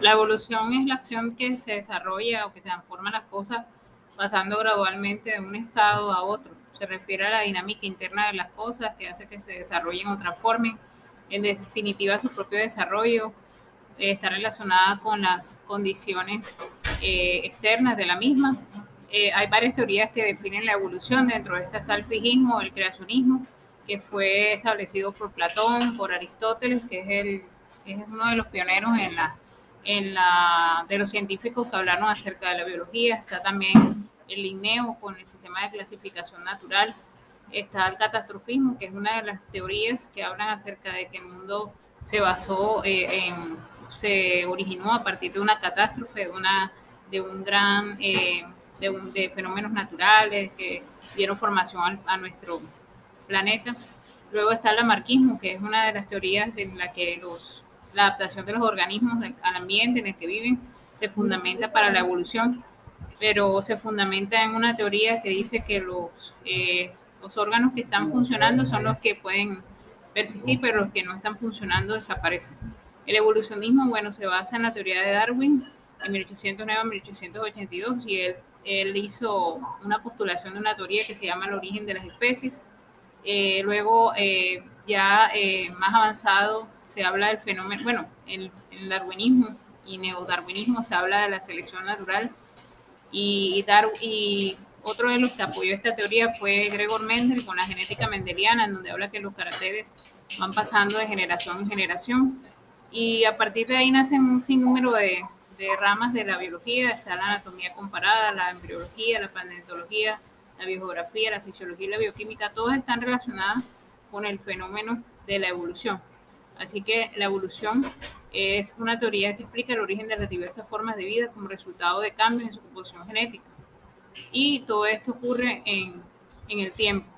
La evolución es la acción que se desarrolla o que se transforma las cosas pasando gradualmente de un estado a otro. Se refiere a la dinámica interna de las cosas que hace que se desarrollen o transformen. En definitiva, su propio desarrollo eh, está relacionada con las condiciones eh, externas de la misma. Eh, hay varias teorías que definen la evolución. Dentro de esta está el fijismo, el creacionismo, que fue establecido por Platón, por Aristóteles, que es, el, es uno de los pioneros en la en la, de los científicos que hablaron acerca de la biología, está también el linneo con el sistema de clasificación natural, está el catastrofismo, que es una de las teorías que hablan acerca de que el mundo se basó eh, en, se originó a partir de una catástrofe, de, una, de un gran, eh, de, un, de, fenómenos naturales que dieron formación a, nuestro planeta. Luego está el amarquismo, que es una de las teorías en la que los la adaptación de los organismos al ambiente en el que viven se fundamenta para la evolución, pero se fundamenta en una teoría que dice que los, eh, los órganos que están funcionando son los que pueden persistir, pero los que no están funcionando desaparecen. El evolucionismo, bueno, se basa en la teoría de Darwin en 1809 a 1882 y él, él hizo una postulación de una teoría que se llama el origen de las especies. Eh, luego, eh, ya más avanzado, se habla del fenómeno, bueno, en el darwinismo y neodarwinismo se habla de la selección natural y, dar, y otro de los que apoyó esta teoría fue Gregor Mendel con la genética mendeliana, en donde habla que los caracteres van pasando de generación en generación. Y a partir de ahí nacen un sinnúmero de, de ramas de la biología, está la anatomía comparada, la embriología, la paleontología, la biogeografía, la fisiología y la bioquímica, todas están relacionadas con el fenómeno de la evolución. Así que la evolución es una teoría que explica el origen de las diversas formas de vida como resultado de cambios en su composición genética. Y todo esto ocurre en, en el tiempo.